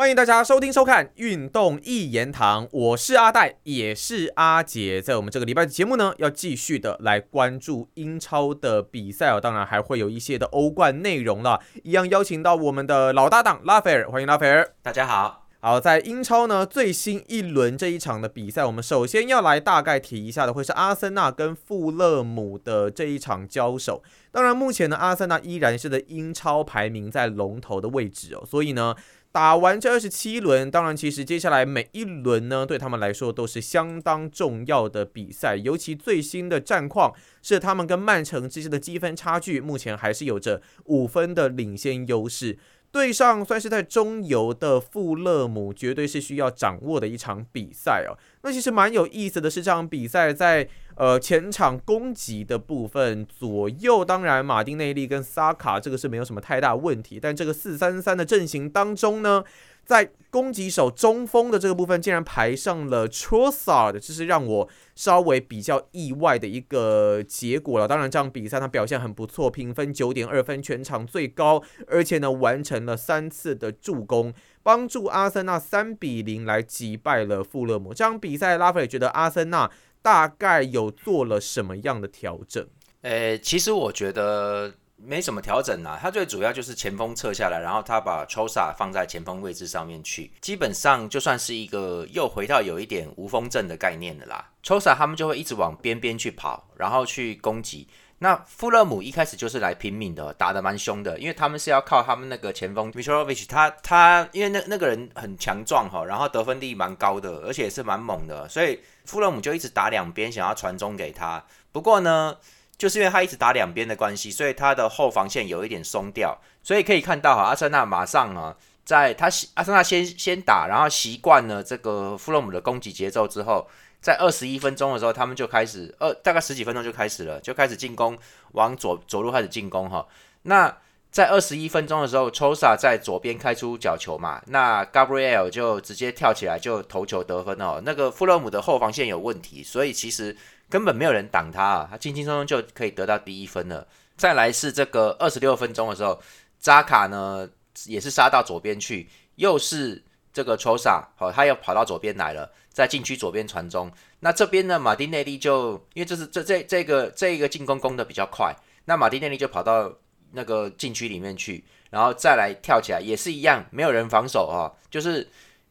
欢迎大家收听收看《运动一言堂》，我是阿戴，也是阿杰。在我们这个礼拜的节目呢，要继续的来关注英超的比赛哦，当然还会有一些的欧冠内容了。一样邀请到我们的老搭档拉斐尔，欢迎拉斐尔。大家好。好，在英超呢最新一轮这一场的比赛，我们首先要来大概提一下的，会是阿森纳跟富勒姆的这一场交手。当然，目前呢，阿森纳依然是的英超排名在龙头的位置哦，所以呢。打完这二十七轮，当然，其实接下来每一轮呢，对他们来说都是相当重要的比赛。尤其最新的战况是，他们跟曼城之间的积分差距目前还是有着五分的领先优势。对上算是在中游的富勒姆，绝对是需要掌握的一场比赛哦。那其实蛮有意思的是，这场比赛在呃前场攻击的部分，左右当然马丁内利跟萨卡这个是没有什么太大问题，但这个四三三的阵型当中呢。在攻击手中锋的这个部分，竟然排上了 TROSA 的这是让我稍微比较意外的一个结果了。当然，这场比赛他表现很不错，评分九点二分，全场最高，而且呢完成了三次的助攻，帮助阿森纳三比零来击败了富勒姆。这场比赛，拉斐尔觉得阿森纳大概有做了什么样的调整？呃，其实我觉得。没什么调整啦，他最主要就是前锋撤下来，然后他把 Chosa 放在前锋位置上面去，基本上就算是一个又回到有一点无锋阵的概念的啦。Chosa 他们就会一直往边边去跑，然后去攻击。那富勒姆一开始就是来拼命的，打得蛮凶的，因为他们是要靠他们那个前锋 Mitrovic，他他因为那那个人很强壮哈，然后得分力蛮高的，而且也是蛮猛的，所以富勒姆就一直打两边，想要传中给他。不过呢。就是因为他一直打两边的关系，所以他的后防线有一点松掉，所以可以看到哈，阿森纳马上啊，在他阿森纳先先打，然后习惯了这个富勒姆的攻击节奏之后，在二十一分钟的时候，他们就开始二大概十几分钟就开始了，就开始进攻，往左左路开始进攻哈。那在二十一分钟的时候，Chosa 在左边开出角球嘛，那 Gabriel 就直接跳起来就投球得分哦。那个弗洛姆的后防线有问题，所以其实。根本没有人挡他啊，他轻轻松松就可以得到第一分了。再来是这个二十六分钟的时候，扎卡呢也是杀到左边去，又是这个抽萨，好，他又跑到左边来了，在禁区左边传中。那这边呢，马丁内利就因为这是这这这个这一个进攻攻的比较快，那马丁内利就跑到那个禁区里面去，然后再来跳起来，也是一样，没有人防守啊，就是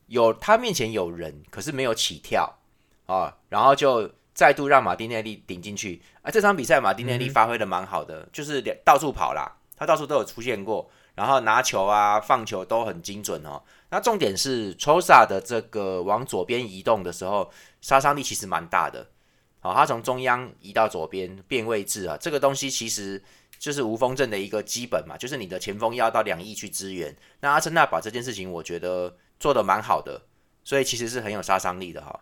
有他面前有人，可是没有起跳啊，然后就。再度让马丁内利顶进去啊！这场比赛马丁内利发挥的蛮好的，就是到处跑啦，他到处都有出现过，然后拿球啊、放球都很精准哦。那重点是托沙的这个往左边移动的时候，杀伤力其实蛮大的。好，他从中央移到左边变位置啊，这个东西其实就是无锋阵的一个基本嘛，就是你的前锋要到两翼去支援。那阿森纳把这件事情我觉得做的蛮好的，所以其实是很有杀伤力的哈。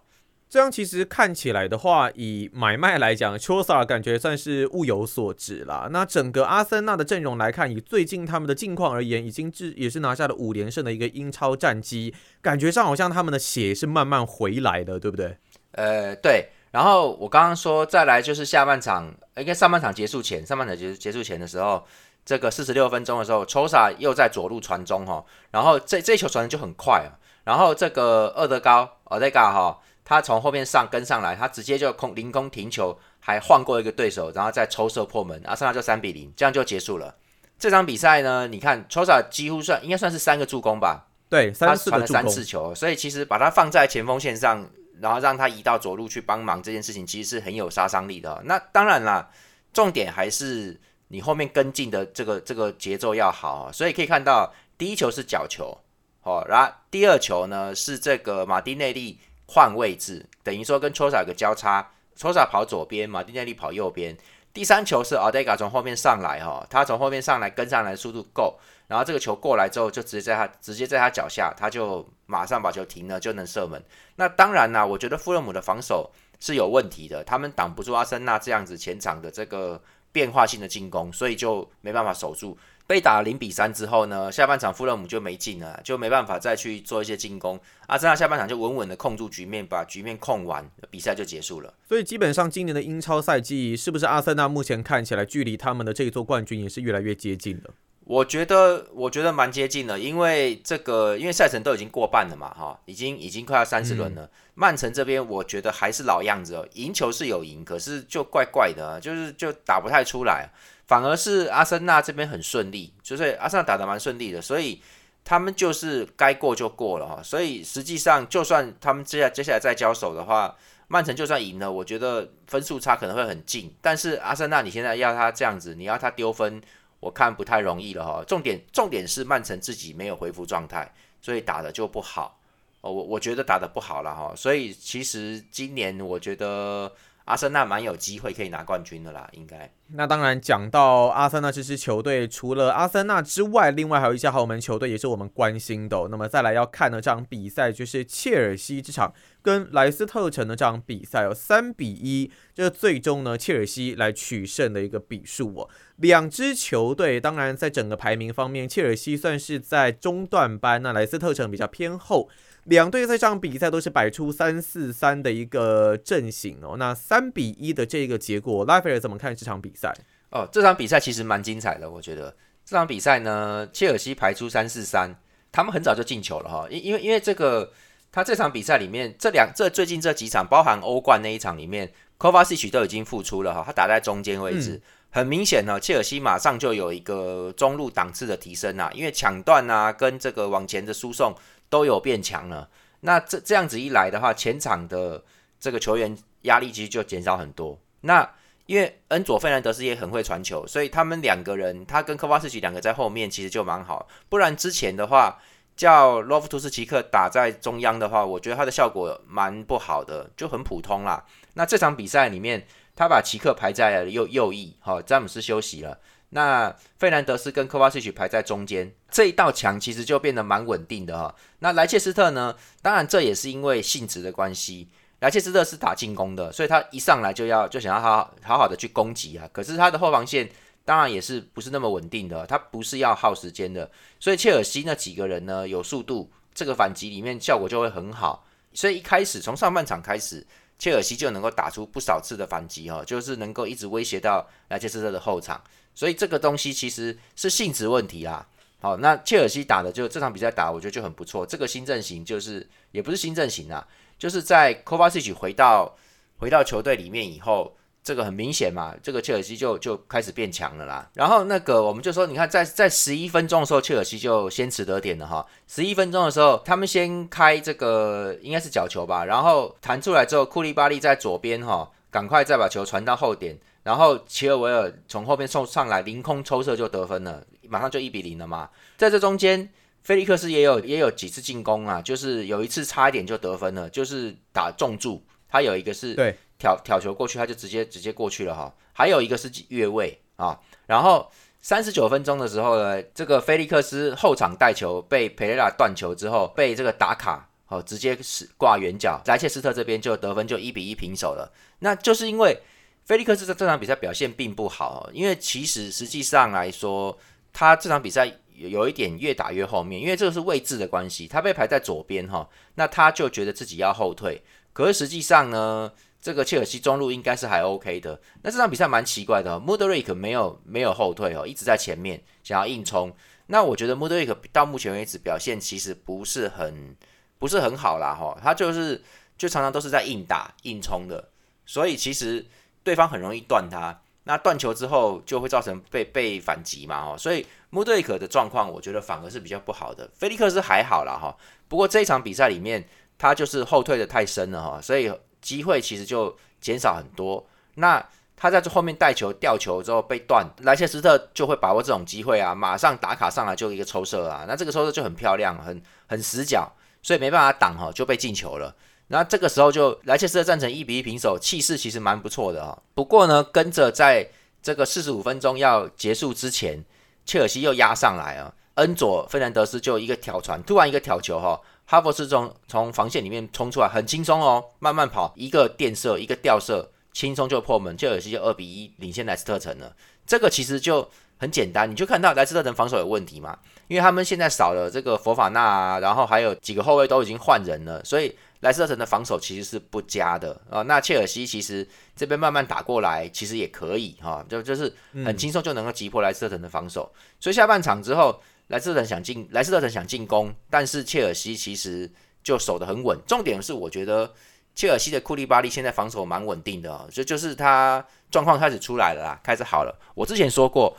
这样其实看起来的话，以买卖来讲，丘萨感觉算是物有所值啦。那整个阿森纳的阵容来看，以最近他们的境况而言，已经至也是拿下了五连胜的一个英超战绩，感觉上好像他们的血是慢慢回来的，对不对？呃，对。然后我刚刚说再来就是下半场，应该上半场结束前，上半场结结束前的时候，这个四十六分钟的时候，丘萨又在左路传中哈，然后这这球传的就很快啊，然后这个厄德高，厄德高哈。他从后面上跟上来，他直接就空凌空停球，还晃过一个对手，然后再抽射破门，阿森纳就三比零，这样就结束了这场比赛呢。你看 c h o s a 几乎算应该算是三个助攻吧？对，他传了三次球，所以其实把他放在前锋线上，然后让他移到左路去帮忙这件事情，其实是很有杀伤力的。那当然啦，重点还是你后面跟进的这个这个节奏要好。所以可以看到，第一球是角球，哦，然后第二球呢是这个马丁内利。换位置，等于说跟托沙有个交叉托沙跑左边，马丁内利跑右边。第三球是 a d e g a 从后面上来，哈，他从后面上来跟上来速度够，然后这个球过来之后就直接在他直接在他脚下，他就马上把球停了，就能射门。那当然啦，我觉得富勒姆的防守是有问题的，他们挡不住阿森纳这样子前场的这个变化性的进攻，所以就没办法守住。被打零比三之后呢，下半场富勒姆就没进了，就没办法再去做一些进攻。阿森纳下半场就稳稳的控住局面，把局面控完，比赛就结束了。所以基本上今年的英超赛季，是不是阿森纳目前看起来距离他们的这一座冠军也是越来越接近了？我觉得我觉得蛮接近的，因为这个因为赛程都已经过半了嘛，哈，已经已经快要三十轮了。曼城这边我觉得还是老样子哦，赢球是有赢，可是就怪怪的，就是就打不太出来。反而是阿森纳这边很顺利，就是阿森纳打得蛮顺利的，所以他们就是该过就过了哈。所以实际上就算他们接下接下来再交手的话，曼城就算赢了，我觉得分数差可能会很近。但是阿森纳你现在要他这样子，你要他丢分。我看不太容易了哈，重点重点是曼城自己没有恢复状态，所以打的就不好哦。我我觉得打的不好了哈，所以其实今年我觉得。阿森纳蛮有机会可以拿冠军的啦，应该。那当然，讲到阿森纳这支球队，除了阿森纳之外，另外还有一家豪门球队也是我们关心的。那么再来要看的这场比赛，就是切尔西这场跟莱斯特城的这场比赛，有三比一，这最终呢切尔西来取胜的一个比数哦。两支球队当然在整个排名方面，切尔西算是在中段班，那莱斯特城比较偏后。两队在这场比赛都是摆出三四三的一个阵型哦，那三比一的这个结果，拉斐尔怎么看这场比赛？哦，这场比赛其实蛮精彩的，我觉得这场比赛呢，切尔西排出三四三，他们很早就进球了哈，因因为因为这个他这场比赛里面这两这最近这几场，包含欧冠那一场里面 k o v a c i 都已经复出了哈，他打在中间位置，很明显呢，切尔西马上就有一个中路档次的提升啊，因为抢断啊跟这个往前的输送。都有变强了，那这这样子一来的话，前场的这个球员压力其实就减少很多。那因为恩佐费兰德斯也很会传球，所以他们两个人，他跟科巴斯奇两个在后面其实就蛮好。不然之前的话，叫洛夫图斯奇克打在中央的话，我觉得他的效果蛮不好的，就很普通啦。那这场比赛里面，他把奇克排在右右翼，好，詹姆斯休息了。那费兰德斯跟科瓦西奇排在中间，这一道墙其实就变得蛮稳定的哈。那莱切斯特呢？当然这也是因为性质的关系，莱切斯特是打进攻的，所以他一上来就要就想要好好好的去攻击啊。可是他的后防线当然也是不是那么稳定的，他不是要耗时间的。所以切尔西那几个人呢，有速度，这个反击里面效果就会很好。所以一开始从上半场开始，切尔西就能够打出不少次的反击哈，就是能够一直威胁到莱切斯特的后场。所以这个东西其实是性质问题啦。好，那切尔西打的就这场比赛打，我觉得就很不错。这个新阵型就是也不是新阵型啦，就是在 k o v a c i 回到回到球队里面以后，这个很明显嘛，这个切尔西就就开始变强了啦。然后那个我们就说，你看在在十一分钟的时候，切尔西就先持得点了哈。十一分钟的时候，他们先开这个应该是角球吧，然后弹出来之后，库利巴利在左边哈，赶快再把球传到后点。然后齐尔维尔从后面送上来，凌空抽射就得分了，马上就一比零了嘛。在这中间，菲利克斯也有也有几次进攻啊，就是有一次差一点就得分了，就是打重柱，他有一个是对挑挑球过去，他就直接直接过去了哈。还有一个是越位啊。然后三十九分钟的时候呢，这个菲利克斯后场带球被佩雷拉断球之后，被这个打卡哦，直接是挂远角，莱切斯特这边就得分就一比一平手了。那就是因为。菲利克斯在这场比赛表现并不好，因为其实实际上来说，他这场比赛有有一点越打越后面，因为这个是位置的关系，他被排在左边哈，那他就觉得自己要后退。可是实际上呢，这个切尔西中路应该是还 OK 的。那这场比赛蛮奇怪的，穆德瑞克没有没有后退哦，一直在前面想要硬冲。那我觉得穆德瑞克到目前为止表现其实不是很不是很好啦哈，他就是就常常都是在硬打硬冲的，所以其实。对方很容易断他，那断球之后就会造成被被反击嘛，哦，所以穆德里克的状况我觉得反而是比较不好的。菲利克斯还好啦，哈，不过这一场比赛里面他就是后退的太深了哈，所以机会其实就减少很多。那他在这后面带球吊球之后被断，莱切斯特就会把握这种机会啊，马上打卡上来就一个抽射啊，那这个抽射就很漂亮，很很死角，所以没办法挡哈，就被进球了。那这个时候就莱切斯特战成一比一平手，气势其实蛮不错的哈。不过呢，跟着在这个四十五分钟要结束之前，切尔西又压上来啊。恩佐费兰德斯就一个挑传，突然一个挑球哈，哈弗斯从从防线里面冲出来，很轻松哦，慢慢跑一个垫射一个吊射，轻松就破门，切尔西就二比一领先莱斯特城了。这个其实就很简单，你就看到莱斯特城防守有问题嘛，因为他们现在少了这个佛法纳啊，然后还有几个后卫都已经换人了，所以莱斯特城的防守其实是不佳的啊。那切尔西其实这边慢慢打过来，其实也可以哈，就就是很轻松就能够击破莱斯特城的防守。所以下半场之后，莱斯特城想进，莱斯特城想进攻，但是切尔西其实就守得很稳。重点是我觉得切尔西的库利巴利现在防守蛮稳定的，就就是他状况开始出来了啦，开始好了。我之前说过。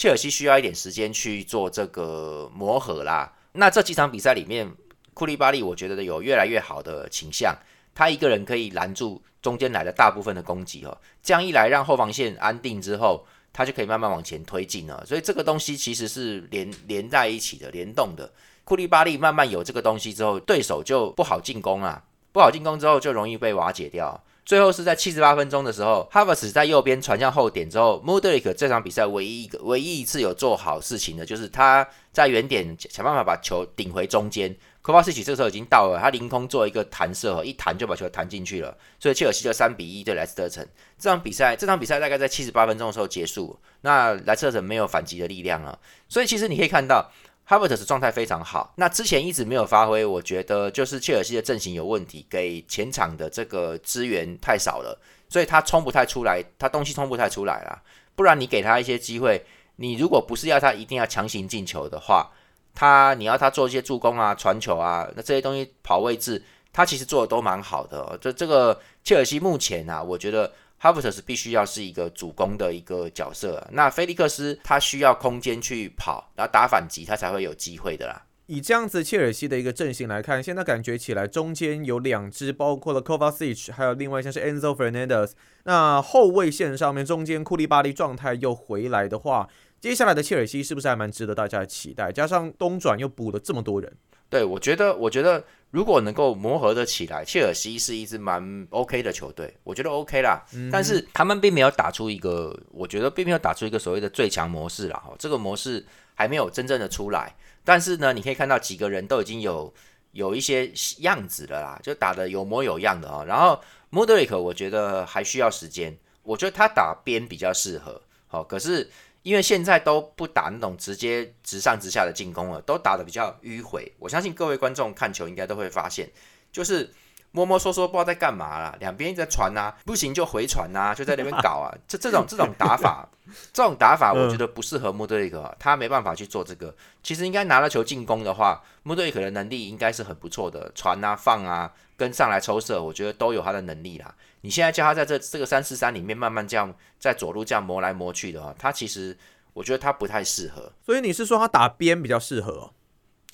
切尔西需要一点时间去做这个磨合啦。那这几场比赛里面，库利巴利我觉得有越来越好的倾向，他一个人可以拦住中间来的大部分的攻击哦。这样一来，让后防线安定之后，他就可以慢慢往前推进了。所以这个东西其实是连连在一起的，联动的。库利巴利慢慢有这个东西之后，对手就不好进攻啊，不好进攻之后就容易被瓦解掉。最后是在七十八分钟的时候 h a v e r s 在右边传向后点之后 m u d r i k 这场比赛唯一一个唯一一次有做好事情的，就是他在原点想办法把球顶回中间。科瓦斯奇这时候已经到了，他凌空做一个弹射，一弹就把球弹进去了。所以切尔西就三比一对莱斯特城。这场比赛这场比赛大概在七十八分钟的时候结束，那莱斯特城没有反击的力量了。所以其实你可以看到。哈维特斯状态非常好，那之前一直没有发挥，我觉得就是切尔西的阵型有问题，给前场的这个资源太少了，所以他冲不太出来，他东西冲不太出来啦。不然你给他一些机会，你如果不是要他一定要强行进球的话，他你要他做一些助攻啊、传球啊，那这些东西跑位置，他其实做的都蛮好的。这这个切尔西目前啊，我觉得。哈弗特是必须要是一个主攻的一个角色，那菲利克斯他需要空间去跑，然后打反击，他才会有机会的啦。以这样子切尔西的一个阵型来看，现在感觉起来中间有两支，包括了 Kovacic，还有另外像是 Enzo Fernandez。那后卫线上面中间库利巴利状态又回来的话，接下来的切尔西是不是还蛮值得大家期待？加上东转又补了这么多人。对，我觉得，我觉得如果能够磨合的起来，切尔西是一支蛮 OK 的球队，我觉得 OK 啦。但是他们并没有打出一个，我觉得并没有打出一个所谓的最强模式啦。哈，这个模式还没有真正的出来。但是呢，你可以看到几个人都已经有有一些样子了啦，就打的有模有样的啊。然后 d r i c 我觉得还需要时间，我觉得他打边比较适合。好，可是。因为现在都不打那种直接直上直下的进攻了，都打的比较迂回。我相信各位观众看球应该都会发现，就是摸摸索索不知道在干嘛啦，两边一直在传啊，不行就回传啊，就在那边搞啊。这这种这种打法，这种打法我觉得不适合穆德里克，他没办法去做这个。其实应该拿了球进攻的话，穆德里克的能力应该是很不错的，传啊放啊跟上来抽射，我觉得都有他的能力啦。你现在叫他在这这个三四三里面慢慢这样在左路这样磨来磨去的话，他其实我觉得他不太适合。所以你是说他打边比较适合？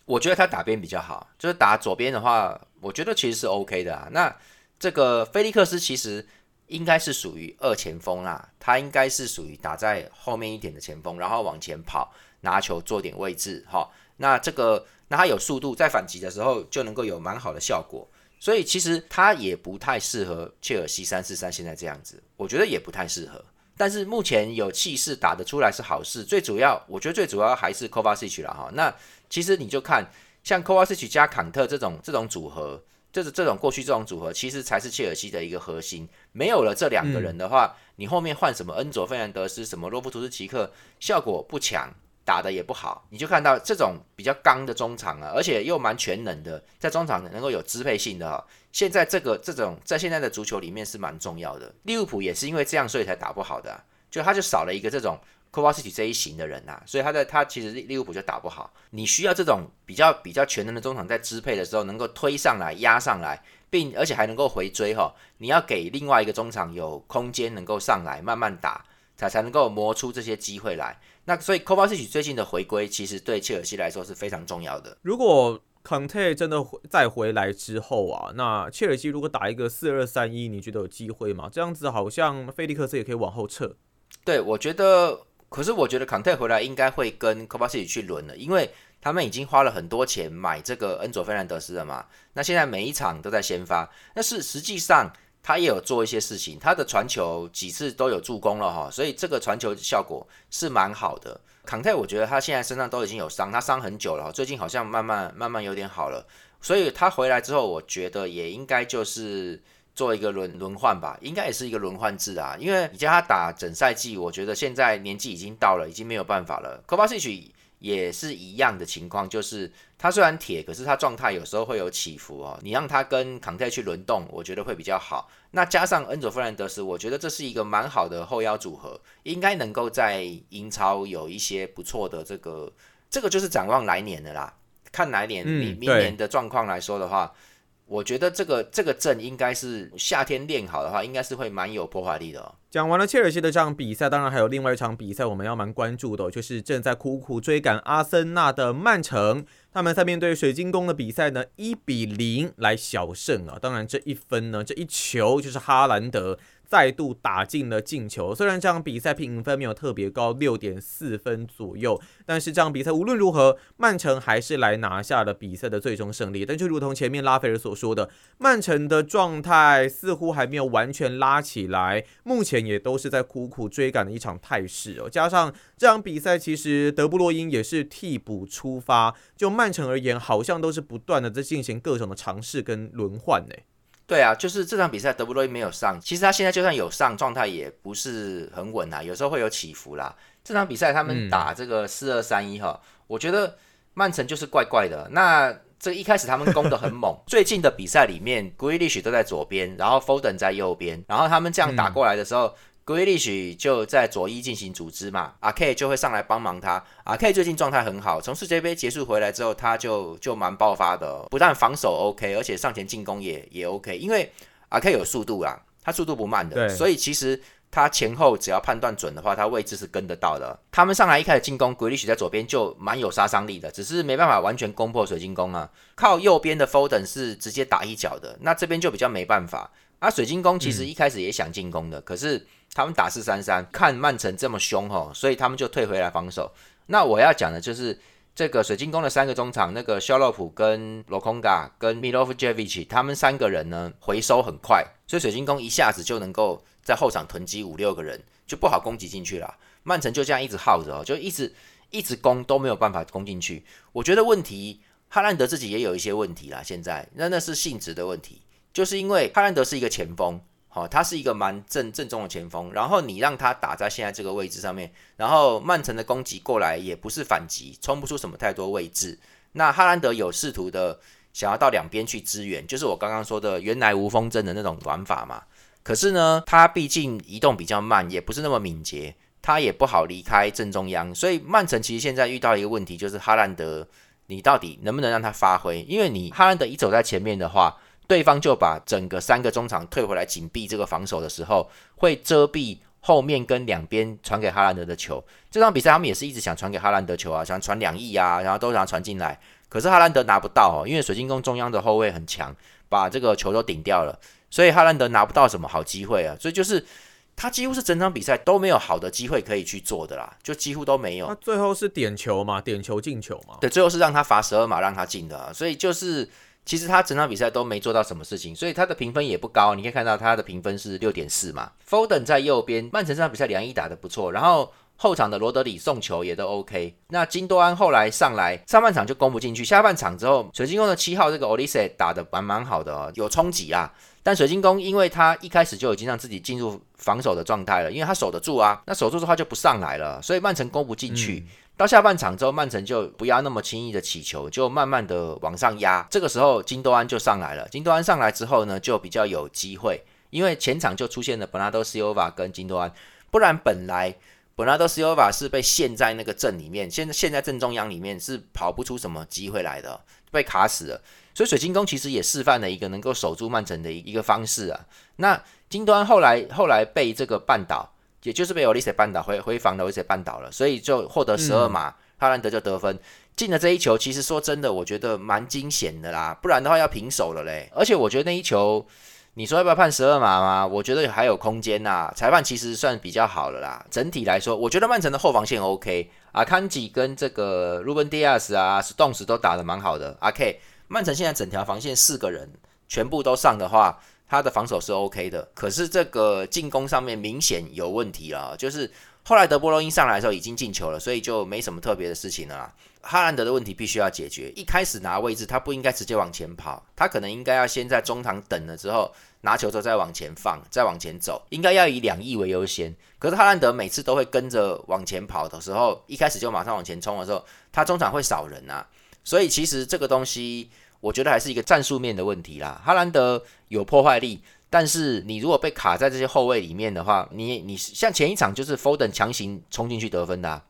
我觉得他打边比较好，就是打左边的话，我觉得其实是 OK 的啊。那这个菲利克斯其实应该是属于二前锋啦，他应该是属于打在后面一点的前锋，然后往前跑拿球做点位置哈。那这个那他有速度，在反击的时候就能够有蛮好的效果。所以其实他也不太适合切尔西三四三现在这样子，我觉得也不太适合。但是目前有气势打得出来是好事。最主要，我觉得最主要还是 Kovacic 了哈。那其实你就看像 Kovacic 加坎特这种这种组合，就是这种过去这种组合，其实才是切尔西的一个核心。没有了这两个人的话，你后面换什么恩佐费兰德斯、什么洛夫图斯奇克，效果不强。打的也不好，你就看到这种比较刚的中场啊，而且又蛮全能的，在中场能够有支配性的哈。现在这个这种在现在的足球里面是蛮重要的。利物浦也是因为这样，所以才打不好的，就他就少了一个这种科瓦斯奇这一型的人呐，所以他在他其实利物浦就打不好。你需要这种比较比较全能的中场在支配的时候，能够推上来压上来，并而且还能够回追哈。你要给另外一个中场有空间能够上来慢慢打，才才能够磨出这些机会来。那所以 k o v a c i 最近的回归，其实对切尔西来说是非常重要的。如果 Conte 真的再回来之后啊，那切尔西如果打一个四二三一，你觉得有机会吗？这样子好像菲利克斯也可以往后撤。对，我觉得，可是我觉得 Conte 回来应该会跟 k o v a c i 去轮了，因为他们已经花了很多钱买这个恩佐费兰德斯了嘛。那现在每一场都在先发，但是实际上。他也有做一些事情，他的传球几次都有助攻了哈，所以这个传球效果是蛮好的。康泰，我觉得他现在身上都已经有伤，他伤很久了，最近好像慢慢慢慢有点好了，所以他回来之后，我觉得也应该就是做一个轮轮换吧，应该也是一个轮换制啊。因为你叫他打整赛季，我觉得现在年纪已经到了，已经没有办法了。科巴西奇也是一样的情况，就是他虽然铁，可是他状态有时候会有起伏哦。你让他跟康泰去轮动，我觉得会比较好。那加上恩佐弗兰德斯，我觉得这是一个蛮好的后腰组合，应该能够在英超有一些不错的这个，这个就是展望来年的啦。看来年明明年的状况来说的话。我觉得这个这个阵应该是夏天练好的话，应该是会蛮有破坏力的哦。讲完了切尔西的这场比赛，当然还有另外一场比赛我们要蛮关注的，就是正在苦苦追赶阿森纳的曼城，他们在面对水晶宫的比赛呢，一比零来小胜啊。当然这一分呢，这一球就是哈兰德。再度打进了进球，虽然这场比赛评分没有特别高，六点四分左右，但是这场比赛无论如何，曼城还是来拿下了比赛的最终胜利。但就如同前面拉斐尔所说的，曼城的状态似乎还没有完全拉起来，目前也都是在苦苦追赶的一场态势哦。加上这场比赛其实德布洛因也是替补出发，就曼城而言，好像都是不断的在进行各种的尝试跟轮换呢。对啊，就是这场比赛德布罗伊没有上，其实他现在就算有上，状态也不是很稳啊，有时候会有起伏啦。这场比赛他们打这个四二三一哈，我觉得曼城就是怪怪的。那这一开始他们攻得很猛，最近的比赛里面，g r e e l i s h 都在左边，然后 Foden 在右边，然后他们这样打过来的时候。格里许就在左一进行组织嘛，阿 K 就会上来帮忙他。阿 K 最近状态很好，从世界杯结束回来之后，他就就蛮爆发的，不但防守 OK，而且上前进攻也也 OK。因为阿 K 有速度啊，他速度不慢的，所以其实他前后只要判断准的话，他位置是跟得到的。他们上来一开始进攻，格里许在左边就蛮有杀伤力的，只是没办法完全攻破水晶宫啊。靠右边的 Foden 是直接打一脚的，那这边就比较没办法。啊，水晶宫其实一开始也想进攻的，可是。他们打四三三，看曼城这么凶吼，所以他们就退回来防守。那我要讲的就是这个水晶宫的三个中场，那个肖洛普、跟罗空嘎、跟米洛夫杰维奇，他们三个人呢回收很快，所以水晶宫一下子就能够在后场囤积五六个人，就不好攻击进去了。曼城就这样一直耗着哦，就一直一直攻都没有办法攻进去。我觉得问题，哈兰德自己也有一些问题啦。现在那那是性质的问题，就是因为哈兰德是一个前锋。哦，他是一个蛮正正宗的前锋，然后你让他打在现在这个位置上面，然后曼城的攻击过来也不是反击，冲不出什么太多位置。那哈兰德有试图的想要到两边去支援，就是我刚刚说的原来无锋阵的那种玩法嘛。可是呢，他毕竟移动比较慢，也不是那么敏捷，他也不好离开正中央，所以曼城其实现在遇到一个问题，就是哈兰德，你到底能不能让他发挥？因为你哈兰德一走在前面的话。对方就把整个三个中场退回来紧闭这个防守的时候，会遮蔽后面跟两边传给哈兰德的球。这场比赛他们也是一直想传给哈兰德球啊，想传两翼啊，然后都想传进来。可是哈兰德拿不到哦，因为水晶宫中央的后卫很强，把这个球都顶掉了，所以哈兰德拿不到什么好机会啊。所以就是他几乎是整场比赛都没有好的机会可以去做的啦，就几乎都没有。那最后是点球嘛？点球进球嘛？对，最后是让他罚十二码让他进的，所以就是。其实他整场比赛都没做到什么事情，所以他的评分也不高。你可以看到他的评分是六点四嘛。Foden 在右边，曼城这场比赛两翼打得不错，然后后场的罗德里送球也都 OK。那金多安后来上来，上半场就攻不进去，下半场之后，水晶宫的七号这个 Olise 打得蛮蛮好的哦，有冲击啊。但水晶宫因为他一开始就已经让自己进入防守的状态了，因为他守得住啊，那守住的话就不上来了，所以曼城攻不进去。到下半场之后，曼城就不要那么轻易的起球，就慢慢的往上压。这个时候，金多安就上来了。金多安上来之后呢，就比较有机会，因为前场就出现了本拉多西欧瓦跟金多安。不然本来本拉多西欧瓦是被陷在那个阵里面，现在陷在正中央里面是跑不出什么机会来的，被卡死了。所以水晶宫其实也示范了一个能够守住曼城的一个方式啊。那金端后来后来被这个绊倒。也就是被欧利塞绊倒，回回防的欧利塞绊倒了，所以就获得十二码，哈兰德就得分进了这一球。其实说真的，我觉得蛮惊险的啦，不然的话要平手了嘞。而且我觉得那一球，你说要不要判十二码吗？我觉得还有空间呐。裁判其实算比较好了啦。整体来说，我觉得曼城的后防线 OK，阿康吉跟这个 Ruben Diaz 啊，Stones 都打得蛮好的。阿 K，曼城现在整条防线四个人全部都上的话。他的防守是 OK 的，可是这个进攻上面明显有问题了，就是后来德波罗因上来的时候已经进球了，所以就没什么特别的事情了。哈兰德的问题必须要解决，一开始拿位置他不应该直接往前跑，他可能应该要先在中场等了之后拿球之后再往前放，再往前走，应该要以两翼为优先。可是哈兰德每次都会跟着往前跑的时候，一开始就马上往前冲的时候，他中场会少人啊，所以其实这个东西我觉得还是一个战术面的问题啦。哈兰德有破坏力。但是你如果被卡在这些后卫里面的话，你你像前一场就是 Foden 强行冲进去得分的，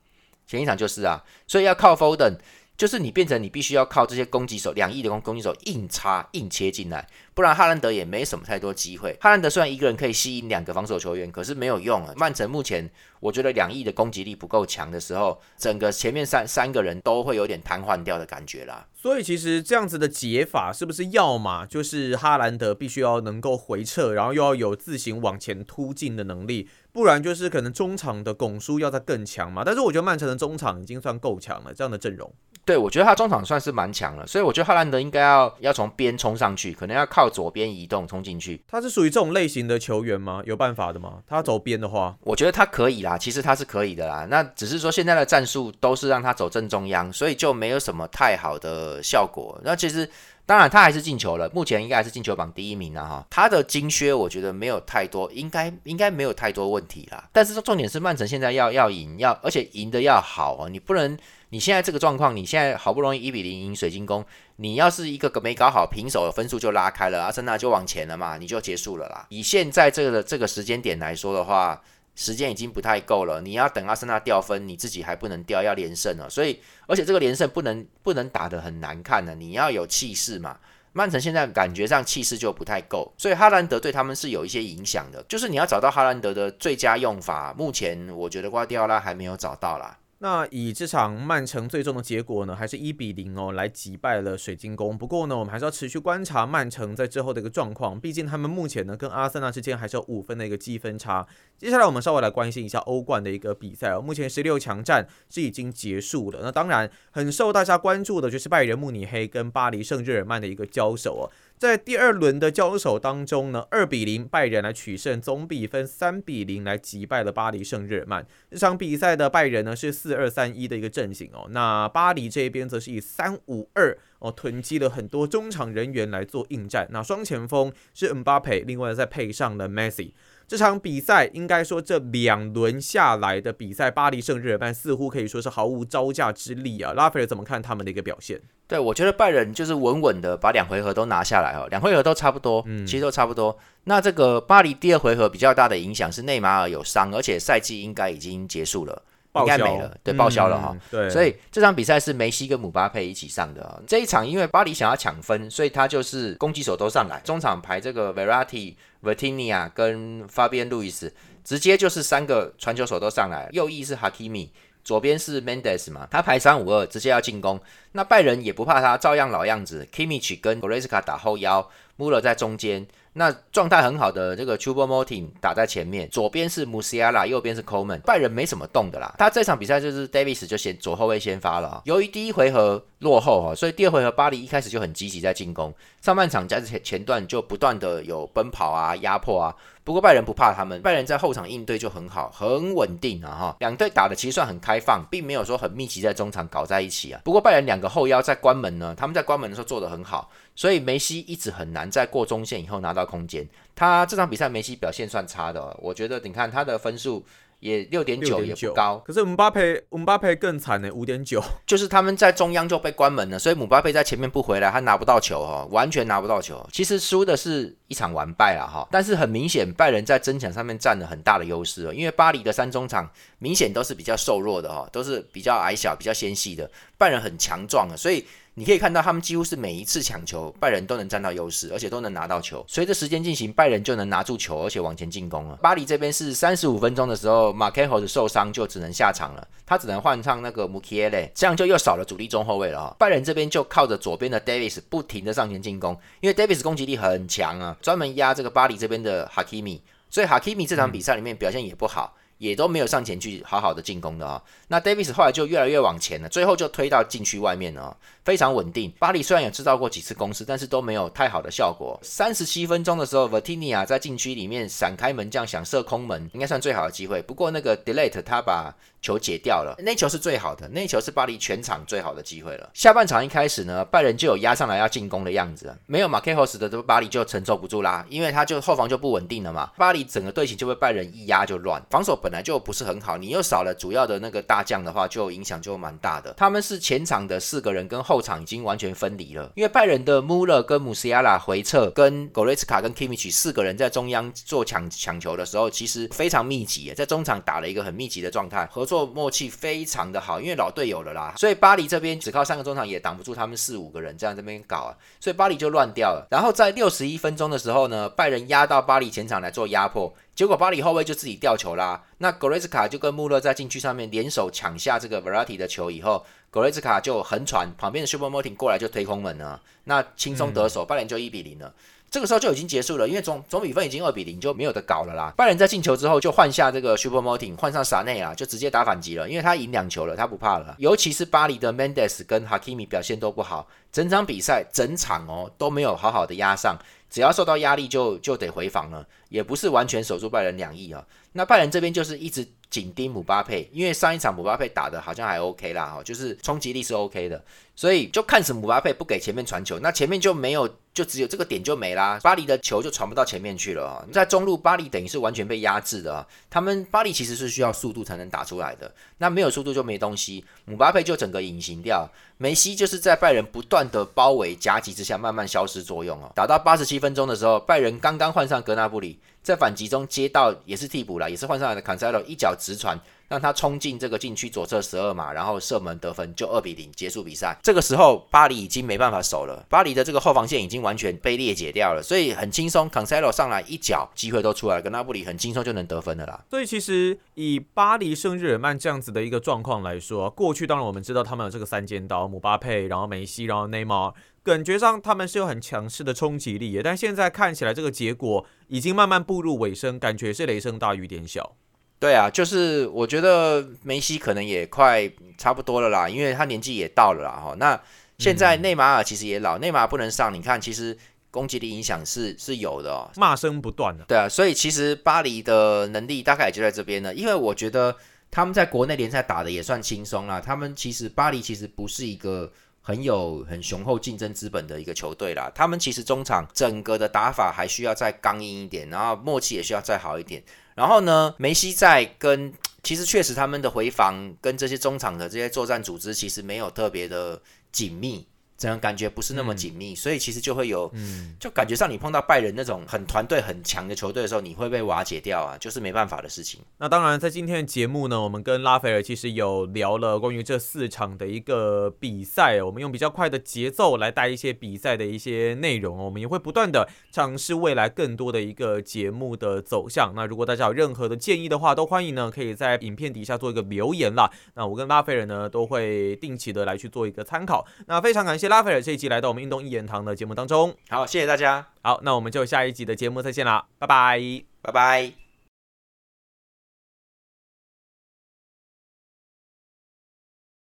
前一场就是啊，所以要靠 Foden，就是你变成你必须要靠这些攻击手，两亿的攻攻击手硬插硬切进来，不然哈兰德也没什么太多机会。哈兰德虽然一个人可以吸引两个防守球员，可是没有用啊。曼城目前我觉得两亿的攻击力不够强的时候，整个前面三三个人都会有点瘫痪掉的感觉啦。所以其实这样子的解法是不是要么就是哈兰德必须要能够回撤，然后又要有自行往前突进的能力，不然就是可能中场的拱叔要再更强嘛。但是我觉得曼城的中场已经算够强了，这样的阵容。对，我觉得他中场算是蛮强了，所以我觉得哈兰德应该要要从边冲上去，可能要靠左边移动冲进去。他是属于这种类型的球员吗？有办法的吗？他走边的话，我觉得他可以啦，其实他是可以的啦。那只是说现在的战术都是让他走正中央，所以就没有什么太好的效果。那其实当然他还是进球了，目前应该还是进球榜第一名了哈。他的金靴我觉得没有太多，应该应该没有太多问题啦。但是重点是曼城现在要要赢，要而且赢的要好啊，你不能。你现在这个状况，你现在好不容易一比零赢水晶宫，你要是一个没搞好平手，分数就拉开了，阿森纳就往前了嘛，你就结束了啦。以现在这个这个时间点来说的话，时间已经不太够了，你要等阿森纳掉分，你自己还不能掉，要连胜了。所以，而且这个连胜不能不能打得很难看的，你要有气势嘛。曼城现在感觉上气势就不太够，所以哈兰德对他们是有一些影响的。就是你要找到哈兰德的最佳用法，目前我觉得瓜迪奥拉还没有找到啦。那以这场曼城最终的结果呢，还是一比零哦，来击败了水晶宫。不过呢，我们还是要持续观察曼城在之后的一个状况，毕竟他们目前呢跟阿森纳之间还是有五分的一个积分差。接下来我们稍微来关心一下欧冠的一个比赛哦，目前十六强战是已经结束了。那当然很受大家关注的就是拜仁慕尼黑跟巴黎圣日耳曼的一个交手哦。在第二轮的交手当中呢，二比零拜仁来取胜，总比分三比零来击败了巴黎圣日耳曼。这场比赛的拜仁呢是四二三一的一个阵型哦，那巴黎这边则是以三五二哦囤积了很多中场人员来做应战。那双前锋是姆巴佩，另外再配上了 Messi。这场比赛应该说，这两轮下来的比赛，巴黎圣日耳曼似乎可以说是毫无招架之力啊。拉斐尔怎么看他们的一个表现？对我觉得拜仁就是稳稳的把两回合都拿下来哦，两回合都差不多，嗯，其实都差不多。那这个巴黎第二回合比较大的影响是内马尔有伤，而且赛季应该已经结束了。应该没了，对，报销了哈。对，所以这场比赛是梅西跟姆巴佩一起上的。这一场因为巴黎想要抢分，所以他就是攻击手都上来，中场排这个 Verratti、Vertinia 跟 Fabian Luis，直接就是三个传球手都上来。右翼是 Hakimi，左边是 Mendes 嘛，他排三五二，直接要进攻。那拜仁也不怕他，照样老样子，Kimmich 跟 Goretzka 打后腰，Muller 在中间。那状态很好的这个 Chuba Moting 打在前面，左边是 Musiala，右边是 Coleman，拜仁没什么动的啦。他这场比赛就是 Davis 就先左后卫先发了。由于第一回合落后哈，所以第二回合巴黎一开始就很积极在进攻，上半场加前前段就不断的有奔跑啊、压迫啊。不过拜仁不怕他们，拜仁在后场应对就很好，很稳定啊哈。两队打的其实算很开放，并没有说很密集在中场搞在一起啊。不过拜仁两个后腰在关门呢，他们在关门的时候做得很好。所以梅西一直很难在过中线以后拿到空间。他这场比赛梅西表现算差的，哦我觉得你看他的分数也六点九也不高。可是姆巴佩姆巴佩更惨呢，五点九。就是他们在中央就被关门了，所以姆巴佩在前面不回来，他拿不到球哦，完全拿不到球。其实输的是一场完败了哈，但是很明显拜仁在争抢上面占了很大的优势哦，因为巴黎的三中场明显都是比较瘦弱的哈，都是比较矮小、比较纤细的，拜仁很强壮啊，所以。你可以看到，他们几乎是每一次抢球，拜仁都能占到优势，而且都能拿到球。随着时间进行，拜仁就能拿住球，而且往前进攻了。巴黎这边是三十五分钟的时候，马凯霍的受伤就只能下场了，他只能换上那个穆基耶勒，这样就又少了主力中后卫了哈。拜仁这边就靠着左边的 Davis 不停的上前进攻，因为 Davis 攻击力很强啊，专门压这个巴黎这边的哈基米，所以哈基米这场比赛里面表现也不好。也都没有上前去好好的进攻的啊。那 Davis 后来就越来越往前了，最后就推到禁区外面了，非常稳定。巴黎虽然有制造过几次攻势，但是都没有太好的效果。三十七分钟的时候 v e r t i n i a 在禁区里面闪开门将，想射空门，应该算最好的机会。不过那个 Delete 他把球解掉了，那球是最好的，那球是巴黎全场最好的机会了。下半场一开始呢，拜仁就有压上来要进攻的样子，没有马 k 霍斯的，巴黎就承受不住啦，因为他就后防就不稳定了嘛。巴黎整个队形就被拜仁一压就乱，防守本来就不是很好，你又少了主要的那个大将的话，就影响就蛮大的。他们是前场的四个人跟后场已经完全分离了，因为拜仁的穆勒跟姆西亚拉回撤，跟格雷茨卡跟 Kimmich 四个人在中央做抢抢球的时候，其实非常密集，在中场打了一个很密集的状态，合作默契非。常的好，因为老队友了啦，所以巴黎这边只靠三个中场也挡不住他们四五个人这样这边搞啊，所以巴黎就乱掉了。然后在六十一分钟的时候呢，拜仁压到巴黎前场来做压迫，结果巴黎后卫就自己掉球啦。那格雷斯卡就跟穆勒在禁区上面联手抢下这个 v e r a t i 的球以后，格雷斯卡就横传，旁边的 Super Martin 过来就推空门了，那轻松得手，拜仁就一比零了。这个时候就已经结束了，因为总总比分已经二比零，就没有得搞了啦。拜仁在进球之后就换下这个 Super Martin，换上萨内啊，就直接打反击了，因为他赢两球了，他不怕了。尤其是巴黎的 Mendes 跟 Hakimi 表现都不好，整场比赛整场哦都没有好好的压上，只要受到压力就就得回防了，也不是完全守住拜仁两翼啊。那拜仁这边就是一直紧盯姆巴佩，因为上一场姆巴佩打的好像还 OK 啦，哈，就是冲击力是 OK 的，所以就看死姆巴佩不给前面传球，那前面就没有。就只有这个点就没啦，巴黎的球就传不到前面去了啊！在中路，巴黎等于是完全被压制的啊。他们巴黎其实是需要速度才能打出来的，那没有速度就没东西。姆巴佩就整个隐形掉，梅西就是在拜仁不断的包围夹击之下慢慢消失作用哦。打到八十七分钟的时候，拜仁刚刚换上格纳布里，在反击中接到也是替补了，也是换上来的坎塞洛一脚直传。让他冲进这个禁区左侧十二码，然后射门得分，就二比零结束比赛。这个时候巴黎已经没办法守了，巴黎的这个后防线已经完全被裂解掉了，所以很轻松，Cancelo 上来一脚，机会都出来了，跟纳布里很轻松就能得分的啦。所以其实以巴黎圣日耳曼这样子的一个状况来说，过去当然我们知道他们有这个三尖刀，姆巴佩，然后梅西，然后内马尔，感觉上他们是有很强势的冲击力，但现在看起来这个结果已经慢慢步入尾声，感觉是雷声大雨点小。对啊，就是我觉得梅西可能也快差不多了啦，因为他年纪也到了啦哈。那现在内马尔其实也老，内马尔不能上，你看其实攻击力影响是是有的哦，骂声不断的。对啊，所以其实巴黎的能力大概也就在这边了，因为我觉得他们在国内联赛打的也算轻松啦。他们其实巴黎其实不是一个很有很雄厚竞争资本的一个球队啦，他们其实中场整个的打法还需要再刚硬一点，然后默契也需要再好一点。然后呢，梅西在跟，其实确实他们的回防跟这些中场的这些作战组织其实没有特别的紧密。这样感觉不是那么紧密，所以其实就会有，嗯就感觉上你碰到拜仁那种很团队很强的球队的时候，你会被瓦解掉啊，就是没办法的事情。那当然，在今天的节目呢，我们跟拉斐尔其实有聊了关于这四场的一个比赛，我们用比较快的节奏来带一些比赛的一些内容，我们也会不断的尝试未来更多的一个节目的走向。那如果大家有任何的建议的话，都欢迎呢可以在影片底下做一个留言啦。那我跟拉斐尔呢都会定期的来去做一个参考。那非常感谢。拉斐尔这一集来到我们运动一言堂的节目当中，好，谢谢大家。好，那我们就下一集的节目再见啦，拜拜，拜拜。